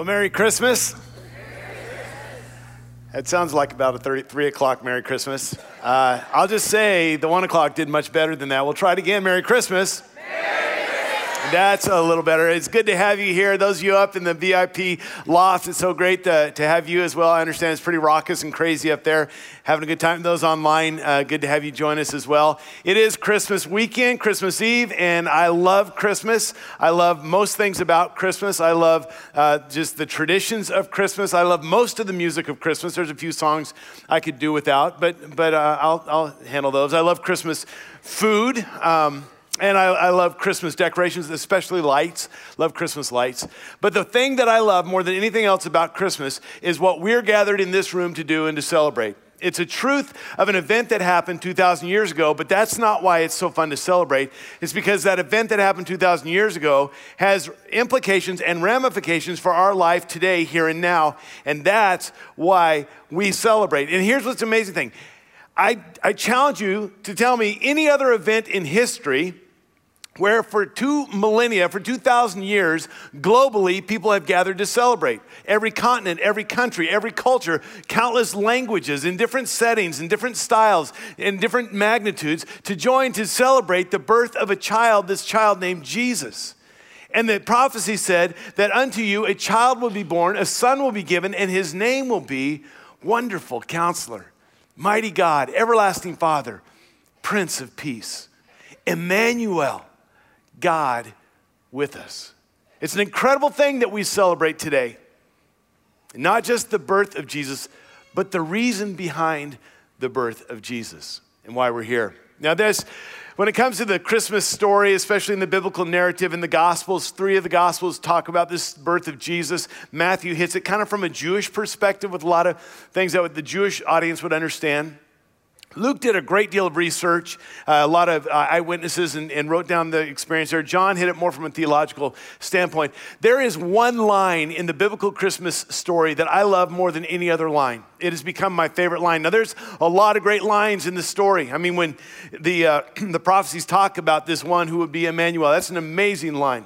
Well, Merry Christmas. It sounds like about a 30, 3 o'clock Merry Christmas. Uh, I'll just say the 1 o'clock did much better than that. We'll try it again. Merry Christmas. That's a little better. It's good to have you here. Those of you up in the VIP loft, it's so great to, to have you as well. I understand it's pretty raucous and crazy up there. Having a good time. Those online, uh, good to have you join us as well. It is Christmas weekend, Christmas Eve, and I love Christmas. I love most things about Christmas. I love uh, just the traditions of Christmas. I love most of the music of Christmas. There's a few songs I could do without, but, but uh, I'll, I'll handle those. I love Christmas food. Um, and I, I, love Christmas decorations, especially lights. Love Christmas lights. But the thing that I love more than anything else about Christmas is what we're gathered in this room to do and to celebrate. It's a truth of an event that happened 2,000 years ago, but that's not why it's so fun to celebrate. It's because that event that happened 2,000 years ago has implications and ramifications for our life today, here and now. And that's why we celebrate. And here's what's amazing thing I, I challenge you to tell me any other event in history where for two millennia, for 2,000 years, globally, people have gathered to celebrate. Every continent, every country, every culture, countless languages in different settings, in different styles, in different magnitudes, to join to celebrate the birth of a child, this child named Jesus. And the prophecy said that unto you a child will be born, a son will be given, and his name will be Wonderful Counselor, Mighty God, Everlasting Father, Prince of Peace, Emmanuel God with us. It's an incredible thing that we celebrate today. Not just the birth of Jesus, but the reason behind the birth of Jesus and why we're here. Now, there's, when it comes to the Christmas story, especially in the biblical narrative in the Gospels, three of the Gospels talk about this birth of Jesus. Matthew hits it kind of from a Jewish perspective with a lot of things that the Jewish audience would understand. Luke did a great deal of research, uh, a lot of uh, eyewitnesses, and, and, wrote down the experience there. John hit it more from a theological standpoint. There is one line in the biblical Christmas story that I love more than any other line. It has become my favorite line. Now, there's a lot of great lines in the story. I mean, when the, uh, the prophecies talk about this one who would be Emmanuel, that's an amazing line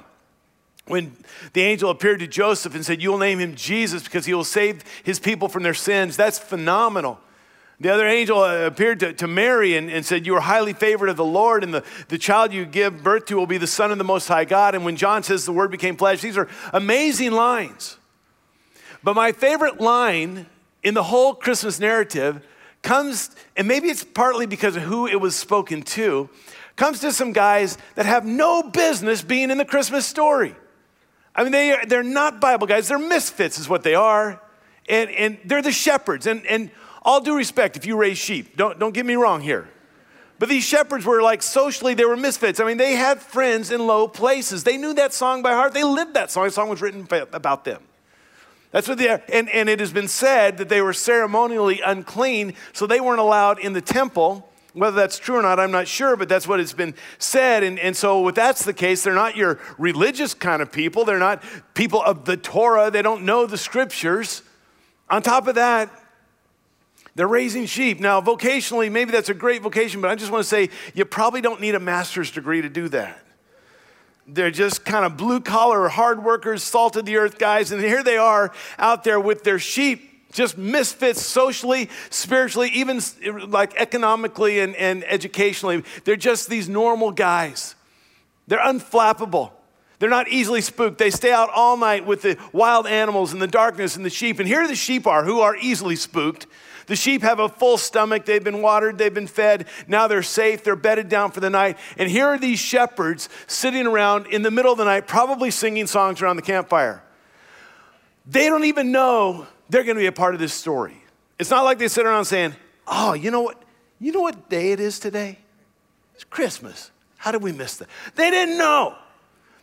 when the angel appeared to Joseph and said, You will name him Jesus because he will save his people from their sins, that's phenomenal. The other angel uh, appeared to, to Mary and, and said, You are highly favored of the Lord, and the, the child you give birth to will be the Son of the Most High God. And when John says the Word became flesh, these are amazing lines. But my favorite line in the whole Christmas narrative comes, and maybe it's partly because of who it was spoken to, comes to some guys that have no business being in the Christmas story. I mean, they, they're not Bible guys, they're misfits, is what they are. And, and they're the shepherds. And, and all due respect, if you raise sheep, don't, don't get me wrong here. But these shepherds were like socially, they were misfits. I mean, they had friends in low places. They knew that song by heart. They lived that song. The song was written about them. That's what they are. And, and it has been said that they were ceremonially unclean, so they weren't allowed in the temple. Whether that's true or not, I'm not sure, but that's what has been said. And, and so, if that's the case, they're not your religious kind of people. They're not people of the Torah. They don't know the scriptures. On top of that, they're raising sheep. Now, vocationally, maybe that's a great vocation, but I just want to say you probably don't need a master's degree to do that. They're just kind of blue collar, hard workers, salt of the earth guys, and here they are out there with their sheep, just misfits socially, spiritually, even like economically and, and educationally. They're just these normal guys. They're unflappable. They're not easily spooked. They stay out all night with the wild animals and the darkness and the sheep. And here the sheep are who are easily spooked. The sheep have a full stomach. They've been watered, they've been fed. Now they're safe. They're bedded down for the night. And here are these shepherds sitting around in the middle of the night, probably singing songs around the campfire. They don't even know they're going to be a part of this story. It's not like they sit around saying, "Oh, you know what? You know what day it is today? It's Christmas. How did we miss that?" They didn't know.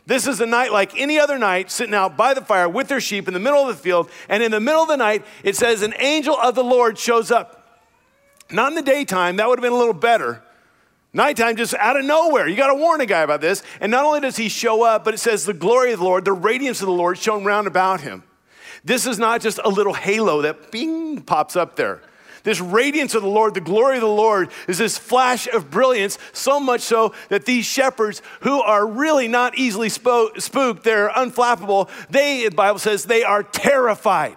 This is a night like any other night, sitting out by the fire with their sheep in the middle of the field. And in the middle of the night, it says, an angel of the Lord shows up. Not in the daytime, that would have been a little better. Nighttime, just out of nowhere. You got to warn a guy about this. And not only does he show up, but it says the glory of the Lord, the radiance of the Lord shone round about him. This is not just a little halo that bing pops up there. This radiance of the Lord, the glory of the Lord, is this flash of brilliance, so much so that these shepherds, who are really not easily spooked, they're unflappable, they, the Bible says, they are terrified.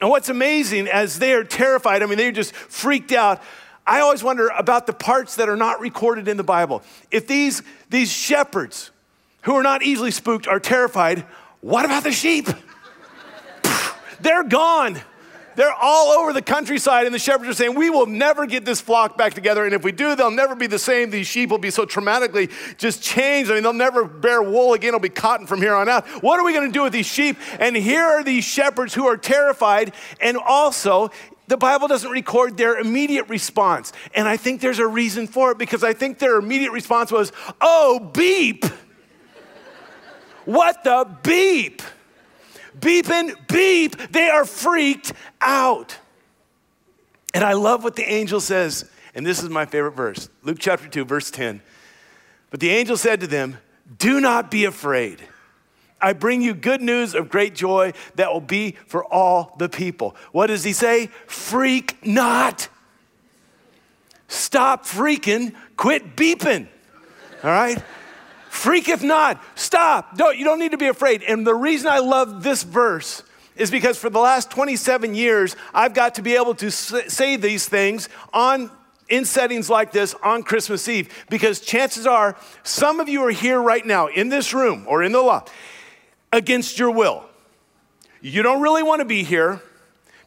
And what's amazing, as they are terrified, I mean, they're just freaked out. I always wonder about the parts that are not recorded in the Bible. If these, these shepherds, who are not easily spooked, are terrified, what about the sheep? They're gone. They're all over the countryside, and the shepherds are saying, We will never get this flock back together. And if we do, they'll never be the same. These sheep will be so traumatically just changed. I mean, they'll never bear wool again. It'll be cotton from here on out. What are we going to do with these sheep? And here are these shepherds who are terrified. And also, the Bible doesn't record their immediate response. And I think there's a reason for it because I think their immediate response was, Oh, beep. what the beep? Beeping, beep. They are freaked out. And I love what the angel says. And this is my favorite verse Luke chapter 2, verse 10. But the angel said to them, Do not be afraid. I bring you good news of great joy that will be for all the people. What does he say? Freak not. Stop freaking, quit beeping. All right? Freaketh not. Stop. Don't, you don't need to be afraid. And the reason I love this verse is because for the last 27 years, I've got to be able to say these things on in settings like this on Christmas Eve because chances are some of you are here right now in this room or in the loft against your will. You don't really want to be here.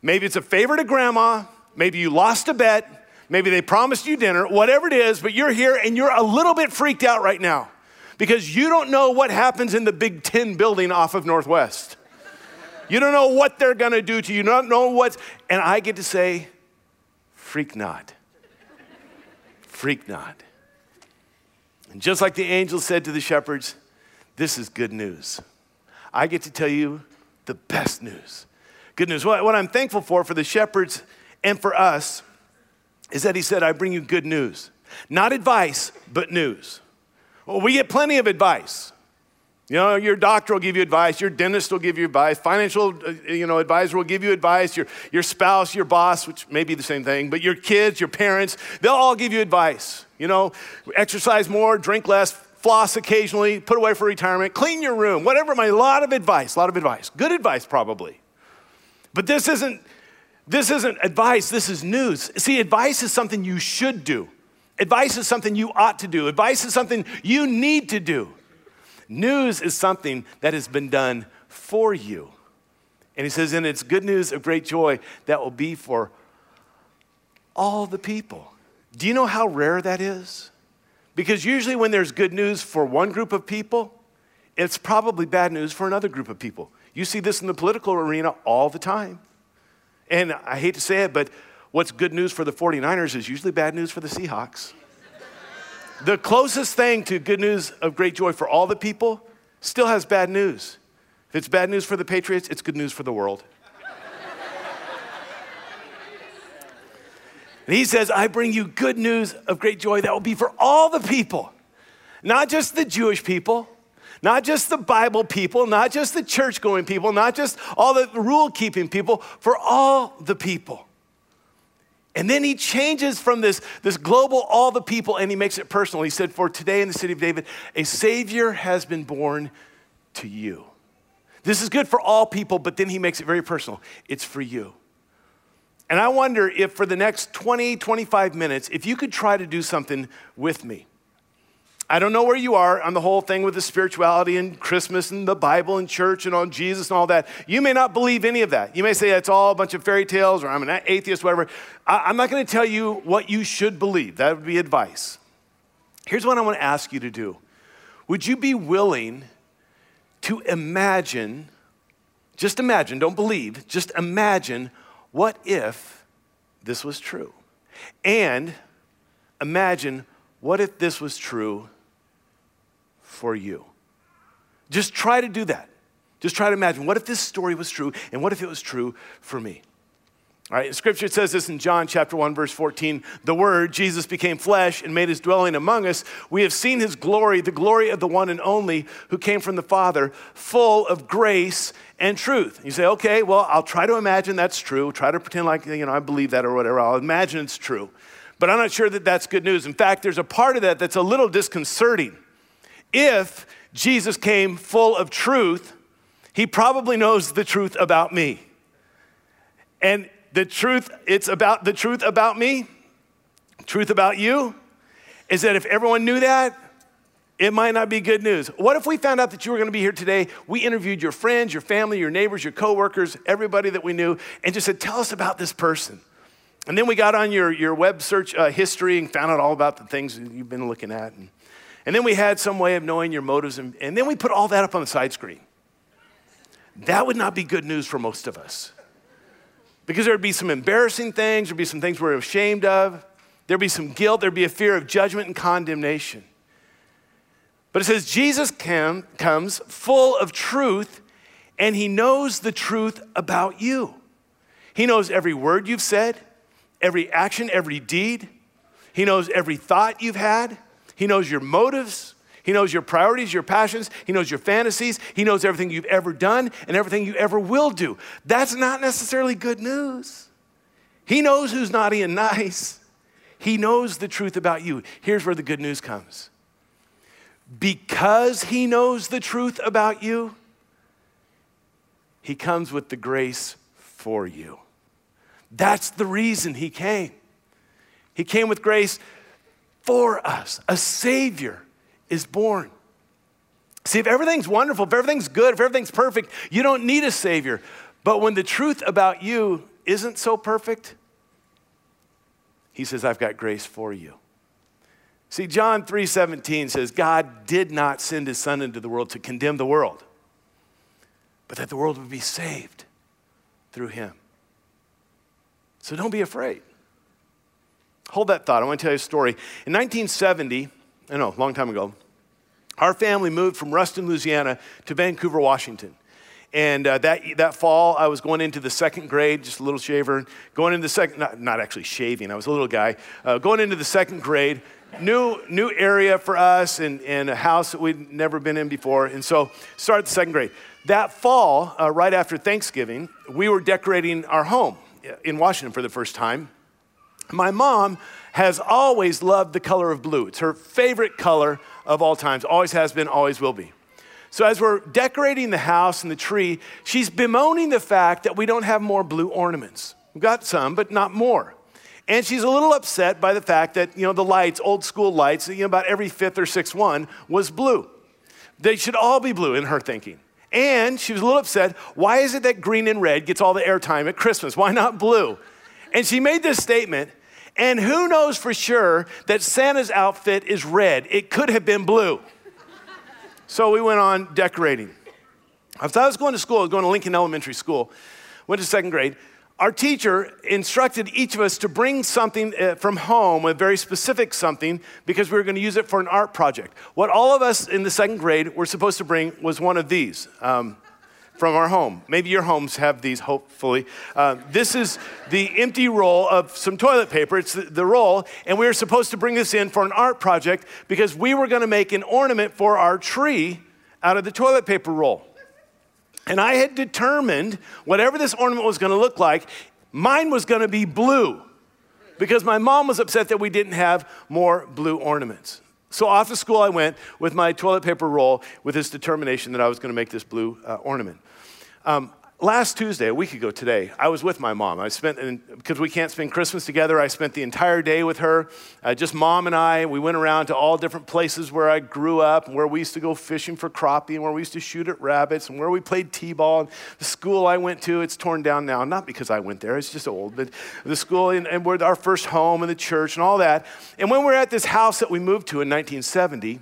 Maybe it's a favor to grandma, maybe you lost a bet, maybe they promised you dinner, whatever it is, but you're here and you're a little bit freaked out right now because you don't know what happens in the Big Ten building off of Northwest. You don't know what they're going to do to you. You don't know what. And I get to say, freak not. freak not. And just like the angel said to the shepherds, this is good news. I get to tell you the best news. Good news. What, what I'm thankful for for the shepherds and for us is that he said, I bring you good news. Not advice, but news. Well, we get plenty of advice. You know, your doctor will give you advice, your dentist will give you advice, financial, uh, you know, advisor will give you advice, your, your spouse, your boss, which may be the same thing, but your kids, your parents, they'll all give you advice. You know, exercise more, drink less, floss occasionally, put away for retirement, clean your room, whatever. My, lot of advice, a lot of advice. Good advice, probably. But this isn't, this isn't advice, this is news. See, advice is something you should do. Advice is something you ought to do, advice is something you need to do. News is something that has been done for you. And he says, and it's good news of great joy that will be for all the people. Do you know how rare that is? Because usually, when there's good news for one group of people, it's probably bad news for another group of people. You see this in the political arena all the time. And I hate to say it, but what's good news for the 49ers is usually bad news for the Seahawks. the closest thing to good news of great joy for all the people still has bad news. If it's bad news for the Patriots, it's good news for the world. and he says, I bring you good news of great joy that will be for all the people, not just the Jewish people. Not just the Bible people, not just the church going people, not just all the rule keeping people, for all the people. And then he changes from this, this global, all the people, and he makes it personal. He said, For today in the city of David, a Savior has been born to you. This is good for all people, but then he makes it very personal. It's for you. And I wonder if for the next 20, 25 minutes, if you could try to do something with me. I don't know where you are on the whole thing with the spirituality and Christmas and the Bible and church and on Jesus and all that. You may not believe any of that. You may say it's all a bunch of fairy tales or I'm an atheist, whatever. I, am not going to tell you what you should believe. That would be advice. Here's what I want to ask you to do Would you be willing to imagine, just imagine, don't believe, just imagine what if this was true? And imagine what if this was true for you. Just try to do that. Just try to imagine what if this story was true and what if it was true for me? All right, scripture says this in John chapter 1 verse 14, the word Jesus became flesh and made his dwelling among us. We have seen his glory, the glory of the one and only who came from the Father, full of grace and truth. You say, okay, well, I'll try to imagine that's true. Try to pretend like, you know, I believe that or whatever. I'll imagine it's true. But I'm not sure that that's good news. In fact, there's a part of that that's a little disconcerting. If Jesus came full of truth, he probably knows the truth about me. And the truth, it's about the truth about me, truth about you, is that if everyone knew that, it might not be good news. What if we found out that you were going to be here today? We interviewed your friends, your family, your neighbors, your coworkers, everybody that we knew, and just said, Tell us about this person. And then we got on your, your web search uh, history and found out all about the things you've been looking at. And, and then we had some way of knowing your motives, and, and then we put all that up on the side screen. That would not be good news for most of us. Because there'd be some embarrassing things, there'd be some things we're ashamed of, there'd be some guilt, there'd be a fear of judgment and condemnation. But it says Jesus came, comes full of truth, and he knows the truth about you. He knows every word you've said, every action, every deed. He knows every thought you've had. He knows your motives. He knows your priorities, your passions. He knows your fantasies. He knows everything you've ever done and everything you ever will do. That's not necessarily good news. He knows who's naughty and nice. He knows the truth about you. Here's where the good news comes because he knows the truth about you, he comes with the grace for you. That's the reason he came. He came with grace for us. A Savior is born. See, if everything's wonderful, if everything's good, if everything's perfect, you don't need a Savior. But when the truth about you isn't so perfect, he says, I've got grace for you. See, John 3:17 says, God did not send his son into the world to condemn the world, but that the world would be saved through him. So don't be afraid. Hold that thought. I want to tell you a story. In 1970, I know, a long time ago, our family moved from Ruston, Louisiana to Vancouver, Washington. And uh, that, that fall, I was going into the second grade, just a little shaver, going into the second, not, not actually shaving, I was a little guy, uh, going into the second grade, new, new area for us and, and a house that we'd never been in before. And so started the second grade. That fall, uh, right after Thanksgiving, we were decorating our home in Washington for the first time. My mom has always loved the color of blue. It's her favorite color of all times, always has been, always will be. So, as we're decorating the house and the tree, she's bemoaning the fact that we don't have more blue ornaments. We've got some, but not more. And she's a little upset by the fact that, you know, the lights, old school lights, you know, about every fifth or sixth one was blue. They should all be blue in her thinking. And she was a little upset. Why is it that green and red gets all the airtime at Christmas? Why not blue? And she made this statement, and who knows for sure that Santa's outfit is red? It could have been blue. so we went on decorating. I was going to school, I was going to Lincoln Elementary School, went to second grade our teacher instructed each of us to bring something uh, from home, a very specific something, because we were going to use it for an art project. What all of us in the second grade were supposed to bring was one of these um, from our home. Maybe your homes have these, hopefully. Uh, this is the empty roll of some toilet paper. It's the, the roll, and we were supposed to bring this in for an art project because we were going to make an ornament for our tree out of the toilet paper roll. And I had determined whatever this ornament was going to look like, mine was going to be blue because my mom was upset that we didn't have more blue ornaments. So off to school I went with my toilet paper roll with this determination that I was going to make this blue uh, ornament. Um, last Tuesday, a week ago today, I was with my mom. I spent, because we can't spend Christmas together, I spent the entire day with her, uh, just mom and I. We went around to all different places where I grew up, and where we used to go fishing for crappie, and where we used to shoot at rabbits, and where we played t-ball. The school I went to, it's torn down now, not because I went there, it's just old, but the school, and, and our first home, and the church, and all that. And when we were at this house that we moved to in 1970,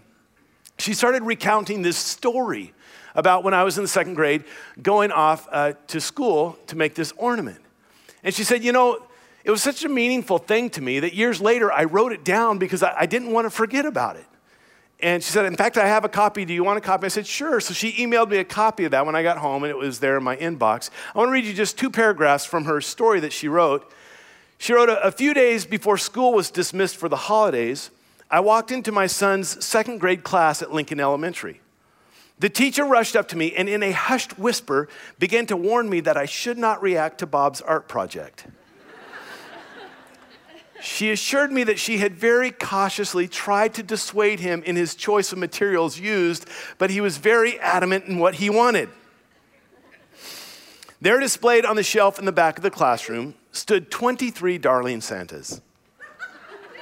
she started recounting this story about when I was in the second grade going off uh, to school to make this ornament. And she said, You know, it was such a meaningful thing to me that years later I wrote it down because I, I didn't want to forget about it. And she said, In fact, I have a copy. Do you want a copy? I said, Sure. So she emailed me a copy of that when I got home, and it was there in my inbox. I want to read you just two paragraphs from her story that she wrote. She wrote, A few days before school was dismissed for the holidays, I walked into my son's second grade class at Lincoln Elementary. The teacher rushed up to me and, in a hushed whisper, began to warn me that I should not react to Bob's art project. she assured me that she had very cautiously tried to dissuade him in his choice of materials used, but he was very adamant in what he wanted. There, displayed on the shelf in the back of the classroom, stood 23 Darling Santas,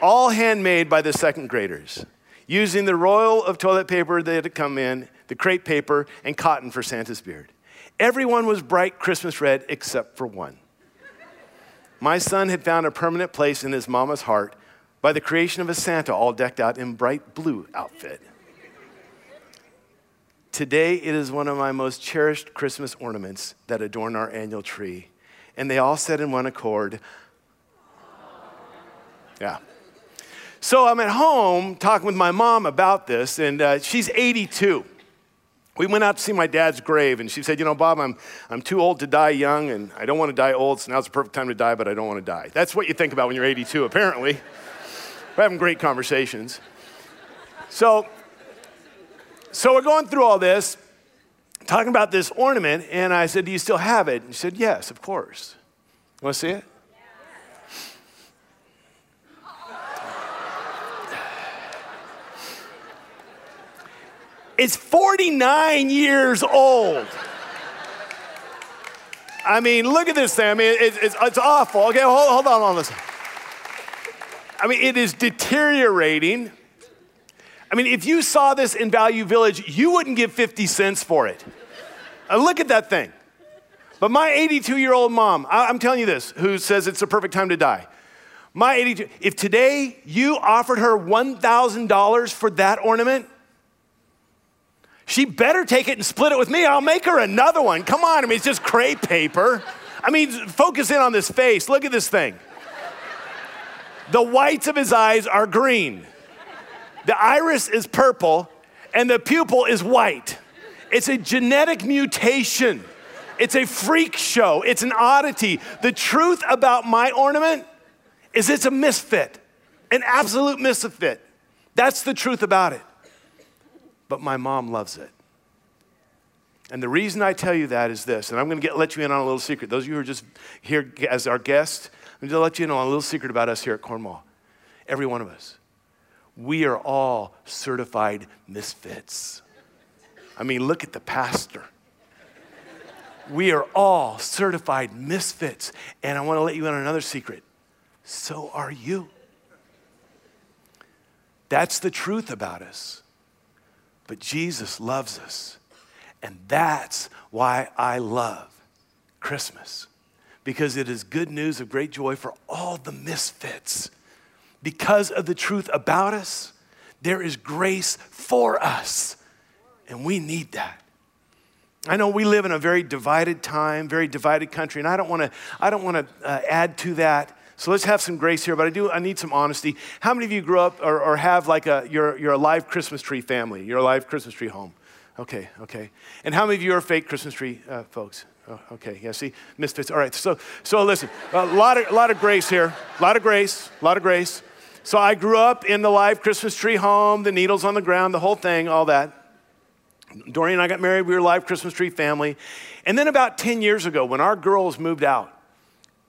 all handmade by the second graders, using the roll of toilet paper that had come in, the crepe paper, and cotton for Santa's beard. Everyone was bright Christmas red except for one. My son had found a permanent place in his mama's heart by the creation of a Santa all decked out in bright blue outfit. Today, it is one of my most cherished Christmas ornaments that adorn our annual tree. And they all said in one accord, Yeah. So I'm at home talking with my mom about this, and uh, she's 82. We went out to see my dad's grave, and she said, You know, Bob, I'm, I'm too old to die young, and I don't want to die old, so now's the perfect time to die, but I don't want to die. That's what you think about when you're 82, apparently. We're having great conversations. So so we're going through all this, talking about this ornament, and I said, Do you still have it? And she said, Yes, of course. You want to see it? It's 49 years old. I mean, look at this thing. I mean, it's, it's, it's awful. Okay, hold, hold on, hold on. I mean, it is deteriorating. I mean, if you saw this in Value Village, you wouldn't give 50 cents for it. Uh, look at that thing. But my 82 year old mom, I, I'm telling you this, who says it's the perfect time to die. My 82, if today you offered her $1,000 for that ornament, she better take it and split it with me. I'll make her another one. Come on, I mean, it's just crepe paper. I mean, focus in on this face. Look at this thing. The whites of his eyes are green. The iris is purple and the pupil is white. It's a genetic mutation. It's a freak show. It's an oddity. The truth about my ornament is it's a misfit, an absolute misfit. That's the truth about it. But my mom loves it. And the reason I tell you that is this, and I'm going to get, let you in on a little secret. Those of you who are just here as our guests, I'm going to let you in on a little secret about us here at Cornwall. Every one of us we are all certified misfits. I mean, look at the pastor. We are all certified misfits. And I want to let you in on another secret. So are you. That's the truth about us. But Jesus loves us. And that's why I love Christmas, because it is good news of great joy for all the misfits because of the truth about us, there is grace for us. And we need that. I know we live in a very divided time, very divided country, and I don't want to I don't want to uh, add to that. So let's have some grace here, but I do I need some honesty. How many of you grew up or, or have like a you're you're a live Christmas tree family? You're a live Christmas tree home. Okay, okay. And how many of you are fake Christmas tree uh, folks? Oh, okay, yeah, see, misfits. All right, so so listen, a lot of a lot of grace here, a lot of grace, a lot of grace. So I grew up in the live Christmas tree home, the needles on the ground, the whole thing, all that. Doreen and I got married, we were a live Christmas tree family. And then about 10 years ago, when our girls moved out,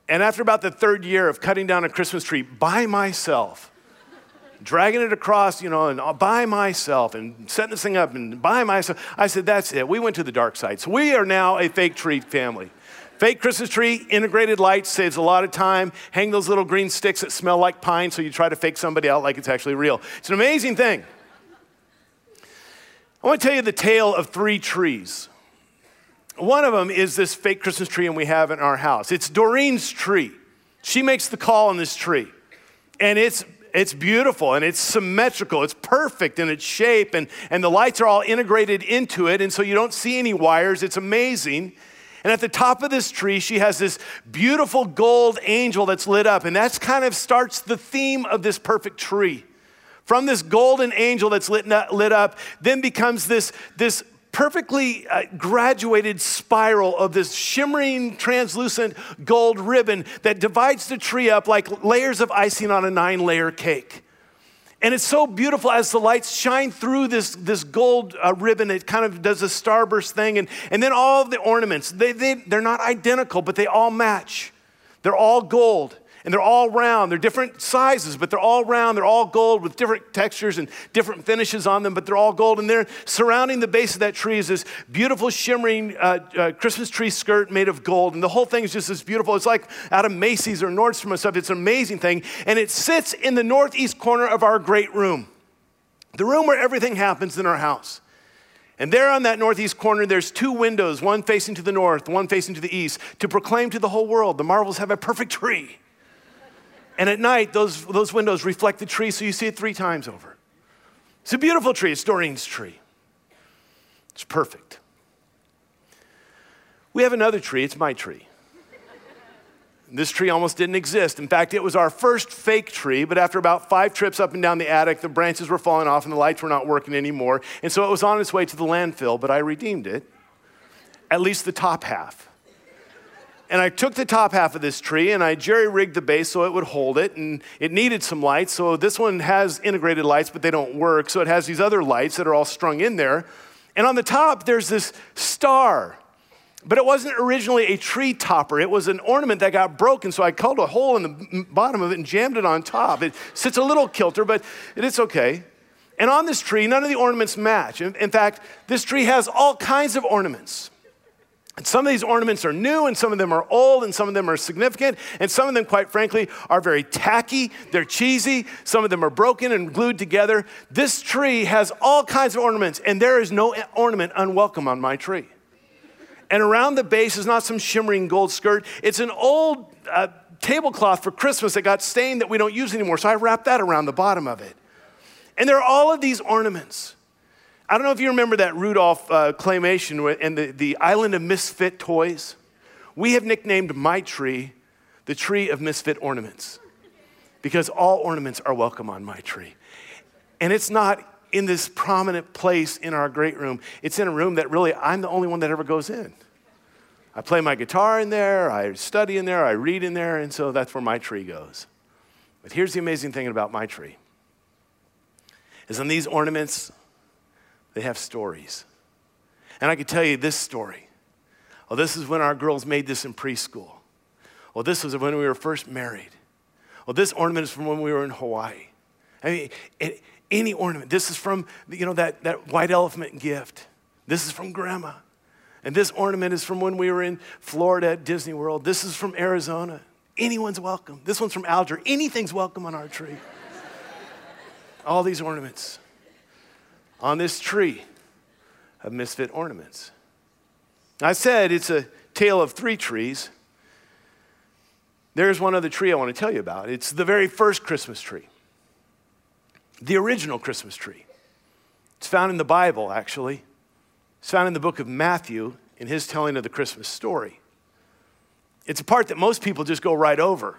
and after about the third year of cutting down a Christmas tree by myself, dragging it across, you know, and by myself and setting this thing up and by myself, I said, that's it. We went to the dark side. So we are now a fake tree family. Fake Christmas tree, integrated lights saves a lot of time. Hang those little green sticks that smell like pine so you try to fake somebody out like it's actually real. It's an amazing thing. I want to tell you the tale of three trees. One of them is this fake Christmas tree, and we have in our house. It's Doreen's tree. She makes the call on this tree. And it's it's beautiful and it's symmetrical. It's perfect in its shape, and, and the lights are all integrated into it, and so you don't see any wires. It's amazing. And at the top of this tree, she has this beautiful gold angel that's lit up. And that's kind of starts the theme of this perfect tree. From this golden angel that's lit, lit up, then becomes this, this perfectly uh, graduated spiral of this shimmering, translucent gold ribbon that divides the tree up like layers of icing on a nine layer cake. And it's so beautiful as the lights shine through this, this gold uh, ribbon. It kind of does a starburst thing. And, and then all of the ornaments, they, they, they're not identical, but they all match. They're all gold and they're all round. They're different sizes, but they're all round. They're all gold with different textures and different finishes on them, but they're all gold. And they're surrounding the base of that tree is this beautiful, shimmering uh, uh, Christmas tree skirt made of gold. And the whole thing is just this beautiful. It's like out of Macy's or Nordstrom or stuff. It's an amazing thing. And it sits in the northeast corner of our great room, the room where everything happens in our house. And there on that northeast corner, there's two windows, one facing to the north, one facing to the east, to proclaim to the whole world the Marvels have a perfect tree. And at night, those, those windows reflect the tree, so you see it three times over. It's a beautiful tree. It's Doreen's tree. It's perfect. We have another tree. It's my tree. This tree almost didn't exist. In fact, it was our first fake tree, but after about five trips up and down the attic, the branches were falling off and the lights were not working anymore. And so it was on its way to the landfill, but I redeemed it, at least the top half and I took the top half of this tree and I jerry rigged the base so it would hold it. And it needed some lights. So this one has integrated lights, but they don't work. So it has these other lights that are all strung in there. And on the top, there's this star. But it wasn't originally a tree topper. It was an ornament that got broken. So I cut a hole in the bottom of it and jammed it on top. It sits a little kilter, but it's okay. And on this tree, none of the ornaments match. In fact, this tree has all kinds of ornaments. And some of these ornaments are new, and some of them are old, and some of them are significant, and some of them, quite frankly, are very tacky. They're cheesy. Some of them are broken and glued together. This tree has all kinds of ornaments, and there is no ornament unwelcome on my tree. And around the base is not some shimmering gold skirt, it's an old uh, tablecloth for Christmas that got stained that we don't use anymore. So I wrapped that around the bottom of it. And there are all of these ornaments. I don't know if you remember that Rudolph uh, claymation and the, the Island of Misfit Toys. We have nicknamed my tree the tree of misfit ornaments because all ornaments are welcome on my tree. And it's not in this prominent place in our great room, it's in a room that really I'm the only one that ever goes in. I play my guitar in there, I study in there, I read in there, and so that's where my tree goes. But here's the amazing thing about my tree is on these ornaments they have stories. And I could tell you this story. Oh, this is when our girls made this in preschool. Well, this was when we were first married. Well, this ornament is from when we were in Hawaii. I mean, it, any ornament. This is from, you know, that, that white elephant gift. This is from grandma. And this ornament is from when we were in Florida at Disney World. This is from Arizona. Anyone's welcome. This one's from Alger. Anything's welcome on our tree. All these ornaments on this tree of misfit ornaments. I said it's a tale of three trees. There's one other tree I want to tell you about. It's the very first Christmas tree, the original Christmas tree. It's found in the Bible, actually. It's found in the book of Matthew in his telling of the Christmas story. It's a part that most people just go right over.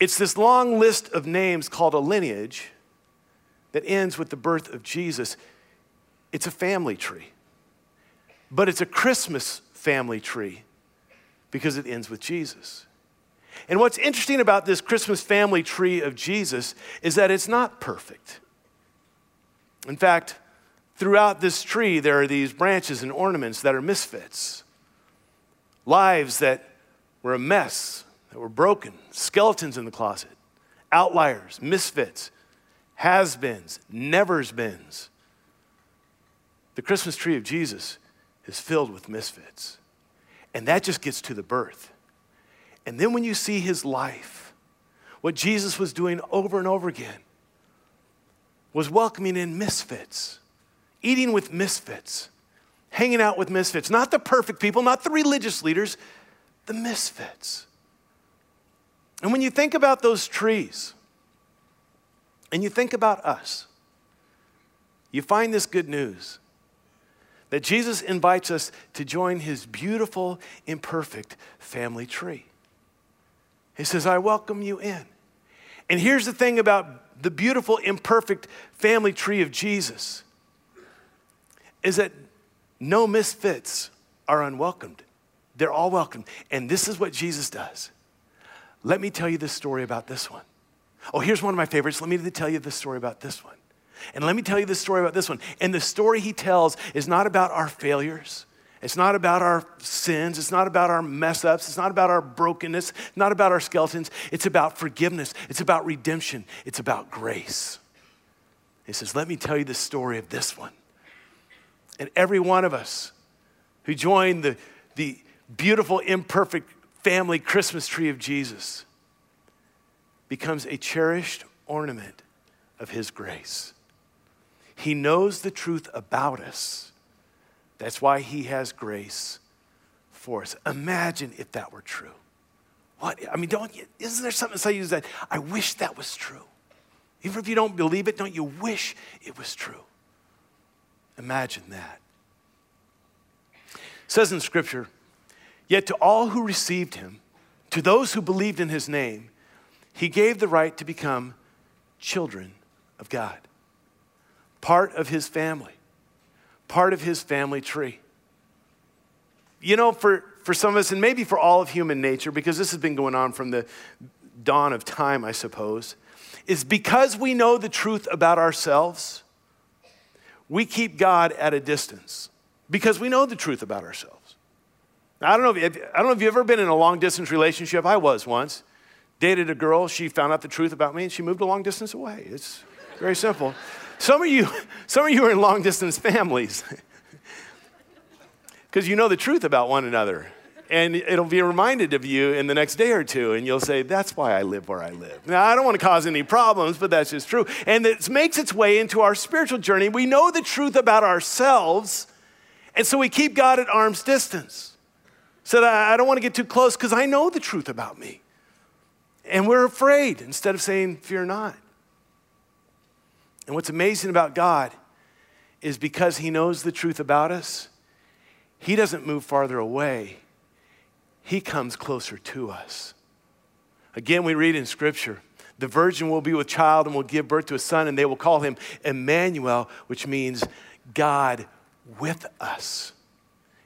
It's this long list of names called a lineage that ends with the birth of Jesus, it's a family tree. But it's a Christmas family tree because it ends with Jesus. And what's interesting about this Christmas family tree of Jesus is that it's not perfect. In fact, throughout this tree, there are these branches and ornaments that are misfits, lives that were a mess, that were broken, skeletons in the closet, outliers, misfits has beens, never's beens. The Christmas tree of Jesus is filled with misfits. And that just gets to the birth. And then when you see his life, what Jesus was doing over and over again was welcoming in misfits, eating with misfits, hanging out with misfits, not the perfect people, not the religious leaders, the misfits. And when you think about those trees, and you think about us, you find this good news that Jesus invites us to join his beautiful, imperfect family tree. He says, I welcome you in. And here's the thing about the beautiful, imperfect family tree of Jesus is that no misfits are unwelcomed. They're all welcome. And this is what Jesus does. Let me tell you the story about this one. Oh, here's one of my favorites. Let me tell you the story about this one. And let me tell you the story about this one. And the story he tells is not about our failures. It's not about our sins. It's not about our mess ups. It's not about our brokenness. It's not about our skeletons. It's about forgiveness. It's about redemption. It's about grace. He says, Let me tell you the story of this one. And every one of us who joined the, the beautiful, imperfect family Christmas tree of Jesus becomes a cherished ornament of His grace. He knows the truth about us. That's why He has grace for us. Imagine if that were true. What? I mean, don't, isn't there something inside you that I wish that was true? Even if you don't believe it, don't you wish it was true? Imagine that. It says in Scripture, yet to all who received him, to those who believed in his name, he gave the right to become children of God part of his family, part of his family tree. You know, for, for some of us, and maybe for all of human nature, because this has been going on from the dawn of time, I suppose, is because we know the truth about ourselves, we keep God at a distance because we know the truth about ourselves. I don't know if, I don't know if you've ever been in a long distance relationship. I was once. Dated a girl, she found out the truth about me, and she moved a long distance away. It's very simple. Some of you, some of you are in long distance families because you know the truth about one another. And it'll be reminded of you in the next day or two, and you'll say, That's why I live where I live. Now, I don't want to cause any problems, but that's just true. And it makes its way into our spiritual journey. We know the truth about ourselves, and so we keep God at arm's distance. So I don't want to get too close because I know the truth about me. And we're afraid instead of saying, Fear not. And what's amazing about God is because He knows the truth about us, He doesn't move farther away, He comes closer to us. Again, we read in Scripture the virgin will be with child and will give birth to a son, and they will call him Emmanuel, which means God with us.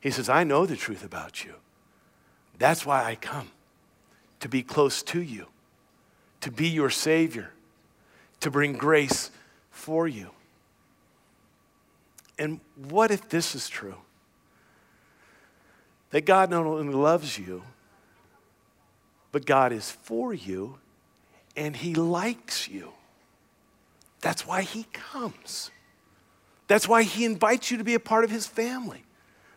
He says, I know the truth about you. That's why I come to be close to you, to be your Savior, to bring grace for you. And what if this is true? That God not only loves you, but God is for you and He likes you. That's why He comes. That's why He invites you to be a part of His family.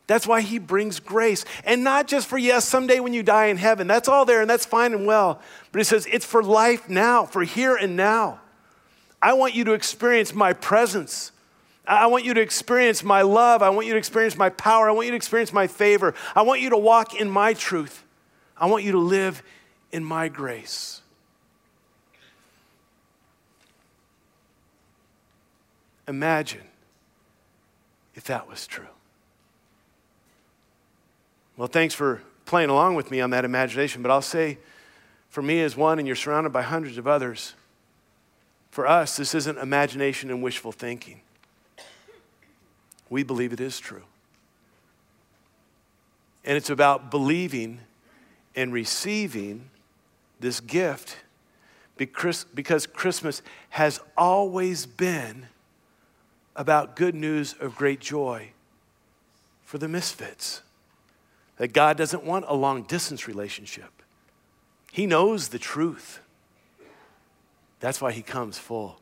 That's why He brings grace. And not just for, yes, someday when you die in heaven. That's all there and that's fine and well. But He says it's for life now, for here and now. I want you to experience my presence. I want you to experience my love. I want you to experience my power. I want you to experience my favor. I want you to walk in my truth. I want you to live in my grace. Imagine if that was true. Well, thanks for playing along with me on that imagination, but I'll say for me as one, and you're surrounded by hundreds of others, for us, this isn't imagination and wishful thinking. We believe it is true. And it's about believing and receiving this gift because Christmas has always been about good news of great joy for the misfits. That God doesn't want a long distance relationship, He knows the truth. That's why he comes full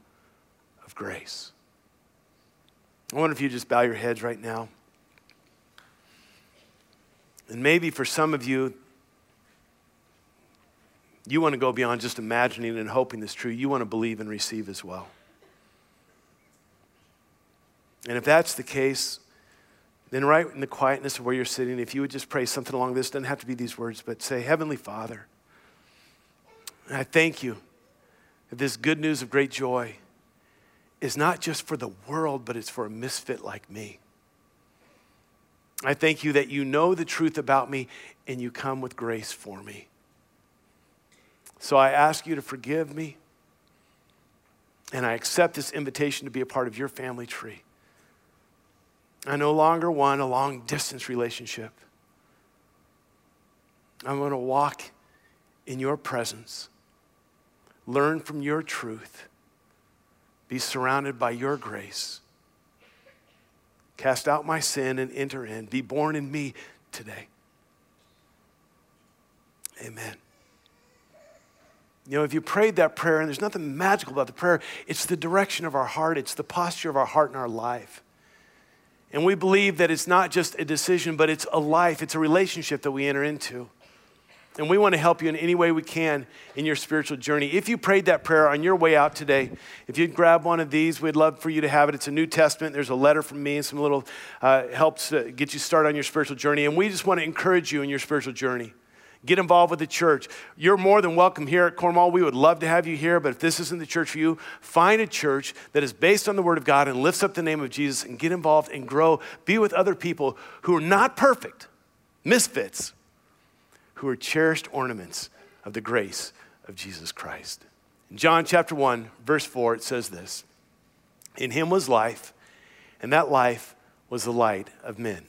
of grace. I wonder if you just bow your heads right now. And maybe for some of you, you want to go beyond just imagining and hoping this true. You want to believe and receive as well. And if that's the case, then right in the quietness of where you're sitting, if you would just pray something along this, doesn't have to be these words, but say, Heavenly Father, I thank you that this good news of great joy is not just for the world, but it's for a misfit like me. I thank you that you know the truth about me and you come with grace for me. So I ask you to forgive me, and I accept this invitation to be a part of your family tree. I no longer want a long distance relationship. I'm going to walk in your presence learn from your truth, be surrounded by your grace. Cast out my sin and enter in. Be born in me today. Amen. You know, if you prayed that prayer, and there's nothing magical about the prayer, it's the direction of our heart, it's the posture of our heart and our life. And we believe that it's not just a decision, but it's a life, it's a relationship that we enter into. And we want to help you in any way we can in your spiritual journey. If you prayed that prayer on your way out today, if you'd grab one of these, we'd love for you to have it. It's a New Testament. There's a letter from me and some little uh, helps to get you started on your spiritual journey. And we just want to encourage you in your spiritual journey. Get involved with the church. You're more than welcome here at Cornwall. We would love to have you here, but if this isn't the church for you, find a church that is based on the Word of God and lifts up the name of Jesus and get involved and grow. Be with other people who are not perfect, misfits, who are cherished ornaments of the grace of Jesus Christ. In John chapter 1, verse 4, it says this In him was life, and that life was the light of men.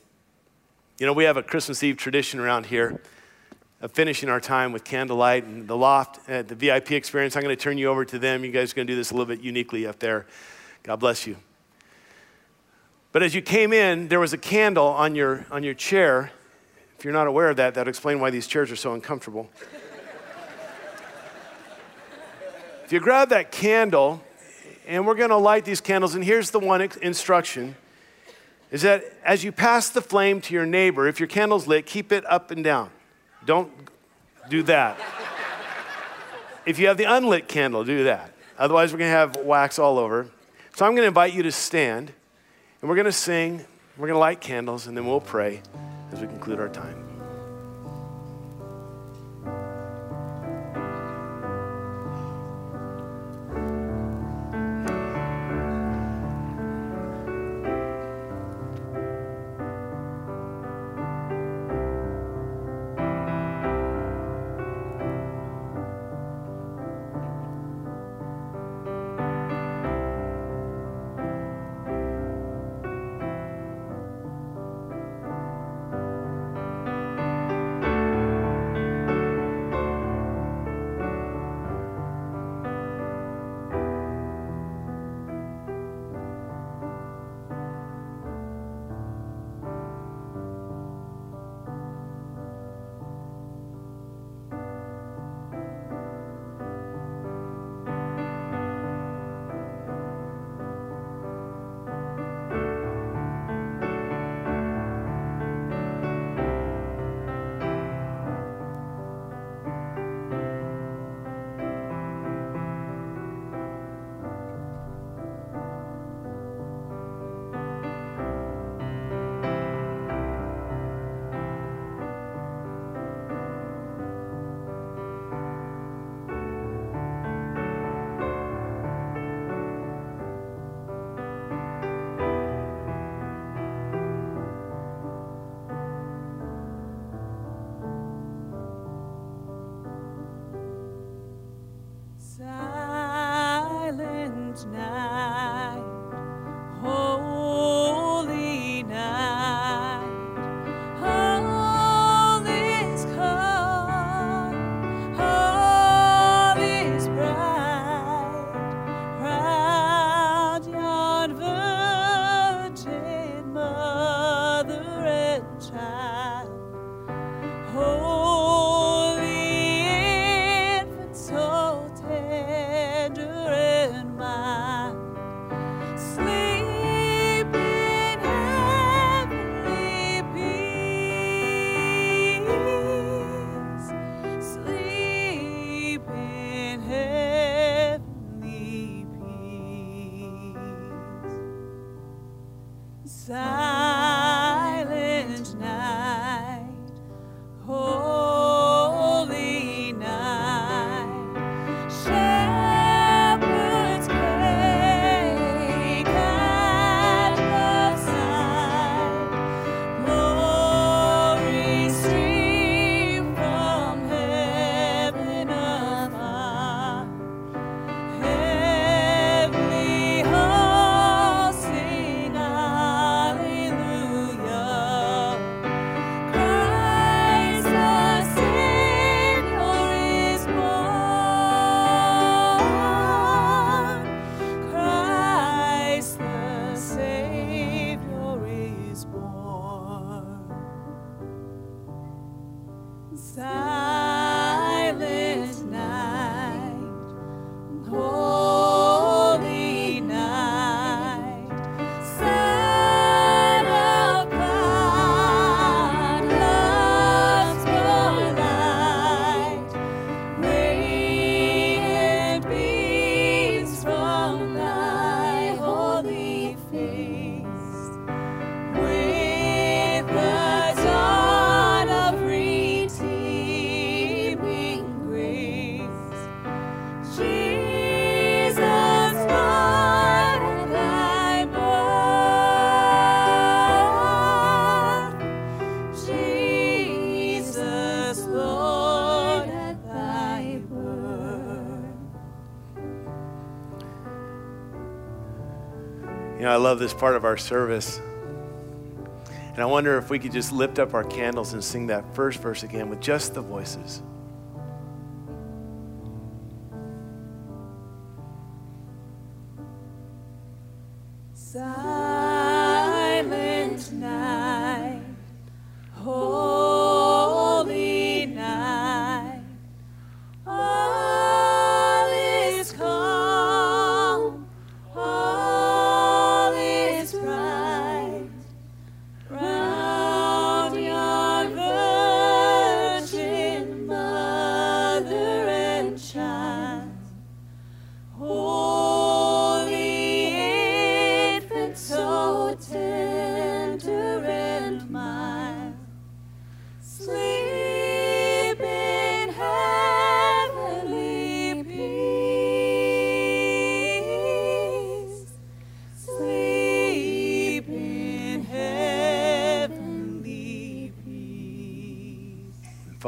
You know, we have a Christmas Eve tradition around here finishing our time with candlelight and the loft at the VIP experience. I'm going to turn you over to them. You guys are going to do this a little bit uniquely up there. God bless you. But as you came in, there was a candle on your, on your chair. If you're not aware of that, that would explain why these chairs are so uncomfortable. if you grab that candle, and we're going to light these candles, and here's the one instruction is that as you pass the flame to your neighbor, if your candle's lit, keep it up and down. Don't do that. if you have the unlit candle, do that. Otherwise, we're going to have wax all over. So I'm going to invite you to stand, and we're going to sing, we're going to light candles, and then we'll pray as we conclude our time. Love this part of our service. And I wonder if we could just lift up our candles and sing that first verse again with just the voices.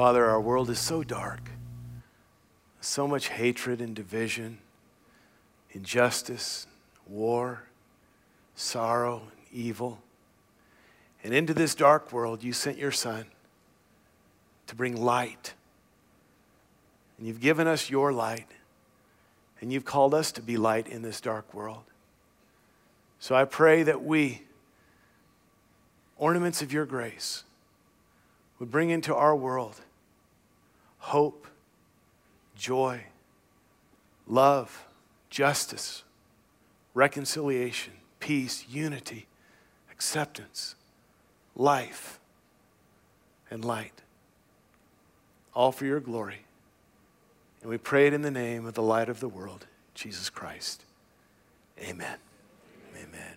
Father, our world is so dark, so much hatred and division, injustice, war, sorrow, and evil. And into this dark world, you sent your Son to bring light. And you've given us your light, and you've called us to be light in this dark world. So I pray that we, ornaments of your grace, would bring into our world hope, joy, love, justice, reconciliation, peace, unity, acceptance, life, and light. All for your glory. And we pray it in the name of the light of the world, Jesus Christ. Amen. Amen.